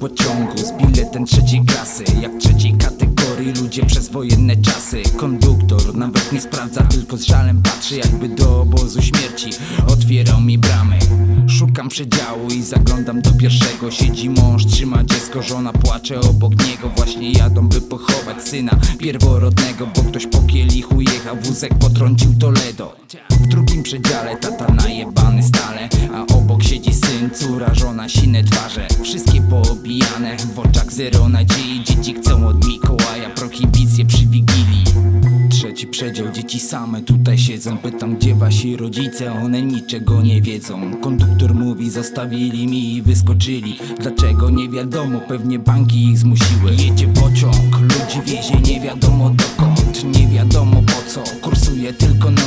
pociągu z biletem trzeciej klasy. Jak trzeciej kategorii ludzie przez wojenne czasy. Konduktor nawet nie sprawdza, tylko z żalem patrzy Jakby do obozu śmierci otwierał mi bramy. Szukam przedziału i zaglądam do pierwszego. Siedzi mąż, trzyma dziecko, żona płacze obok niego. Właśnie jadą by pochować syna pierworodnego Bo ktoś po kielichu jechał, wózek potrącił Toledo. W drugim przedziale tata najebany siedzi syn, córa, żona, sine twarze. Wszystkie poobijane, w oczach zero nadziei. Dzieci chcą od Mikołaja prohibicję przy Wigilii. Trzeci przedział, dzieci same tutaj siedzą. Pytam gdzie wasi rodzice, one niczego nie wiedzą. Konduktor mówi zostawili mi i wyskoczyli. Dlaczego? Nie wiadomo, pewnie banki ich zmusiły. Jedzie pociąg, ludzi wiezie nie wiadomo dokąd. Nie wiadomo po co, kursuje tylko nocą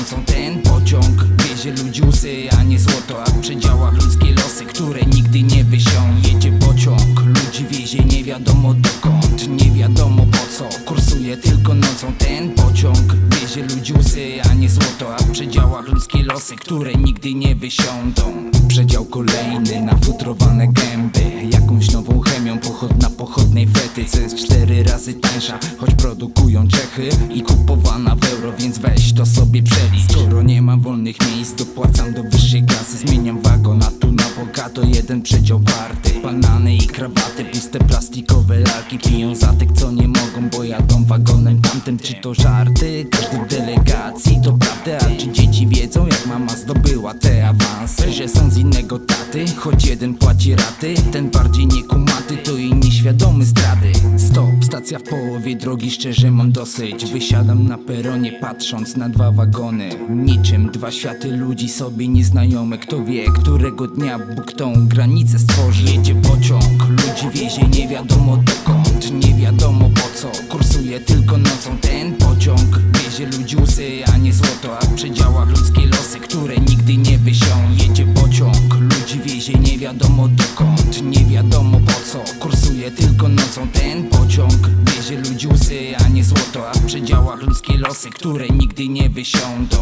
wiadomo dokąd Nie wiadomo po co, kursuje tylko nocą ten pociąg Wiezie ludzi łzy, a nie złoto. A w przedziałach ludzkie losy, które nigdy nie wysiądą. Przedział kolejny, nafutrowane gęby Jakąś nową chemią, pochodna pochodnej fety. Jest cztery razy tańsza, choć produkują Czechy I kupowana w euro, więc weź to sobie przelicz. Skoro nie ma wolnych miejsc, dopłacam do wyższej klasy. Zmieniam wagon, a tu na bogato jeden przedział party Banany i krawaty, puste plastikowe lalki Piją za tych, co nie mogą, bo jadą wagonem tamtym. Czy to żarty? Każdy w delegacji to prawda A czy dzieci wiedzą, jak mama zdobyła te awanse? Że są z innego taty, choć jeden płaci raty Ten bardziej niekumaty, to i nieświadomy zdrady. Stop, stacja w połowie drogi, szczerze mam dosyć. Wysiadam na peronie, patrząc na dwa wagony. Niczym dwa światy ludzi sobie nieznajome. Kto wie, którego dnia Bóg tą granicę stworzy. Jedzie pociąg, wiadomo dokąd Nie wiadomo po co, kursuje tylko nocą ten pociąg. Wiezie ludzi łzy, a nie złoto. A w przedziałach ludzkie losy, które nigdy nie wysią Jedzie pociąg, ludzi wiezie nie wiadomo dokąd Nie wiadomo po co, kursuje tylko nocą ten pociąg. Wiezie ludzi łzy, a nie złoto. A w przedziałach ludzkie losy, które nigdy nie wysiądą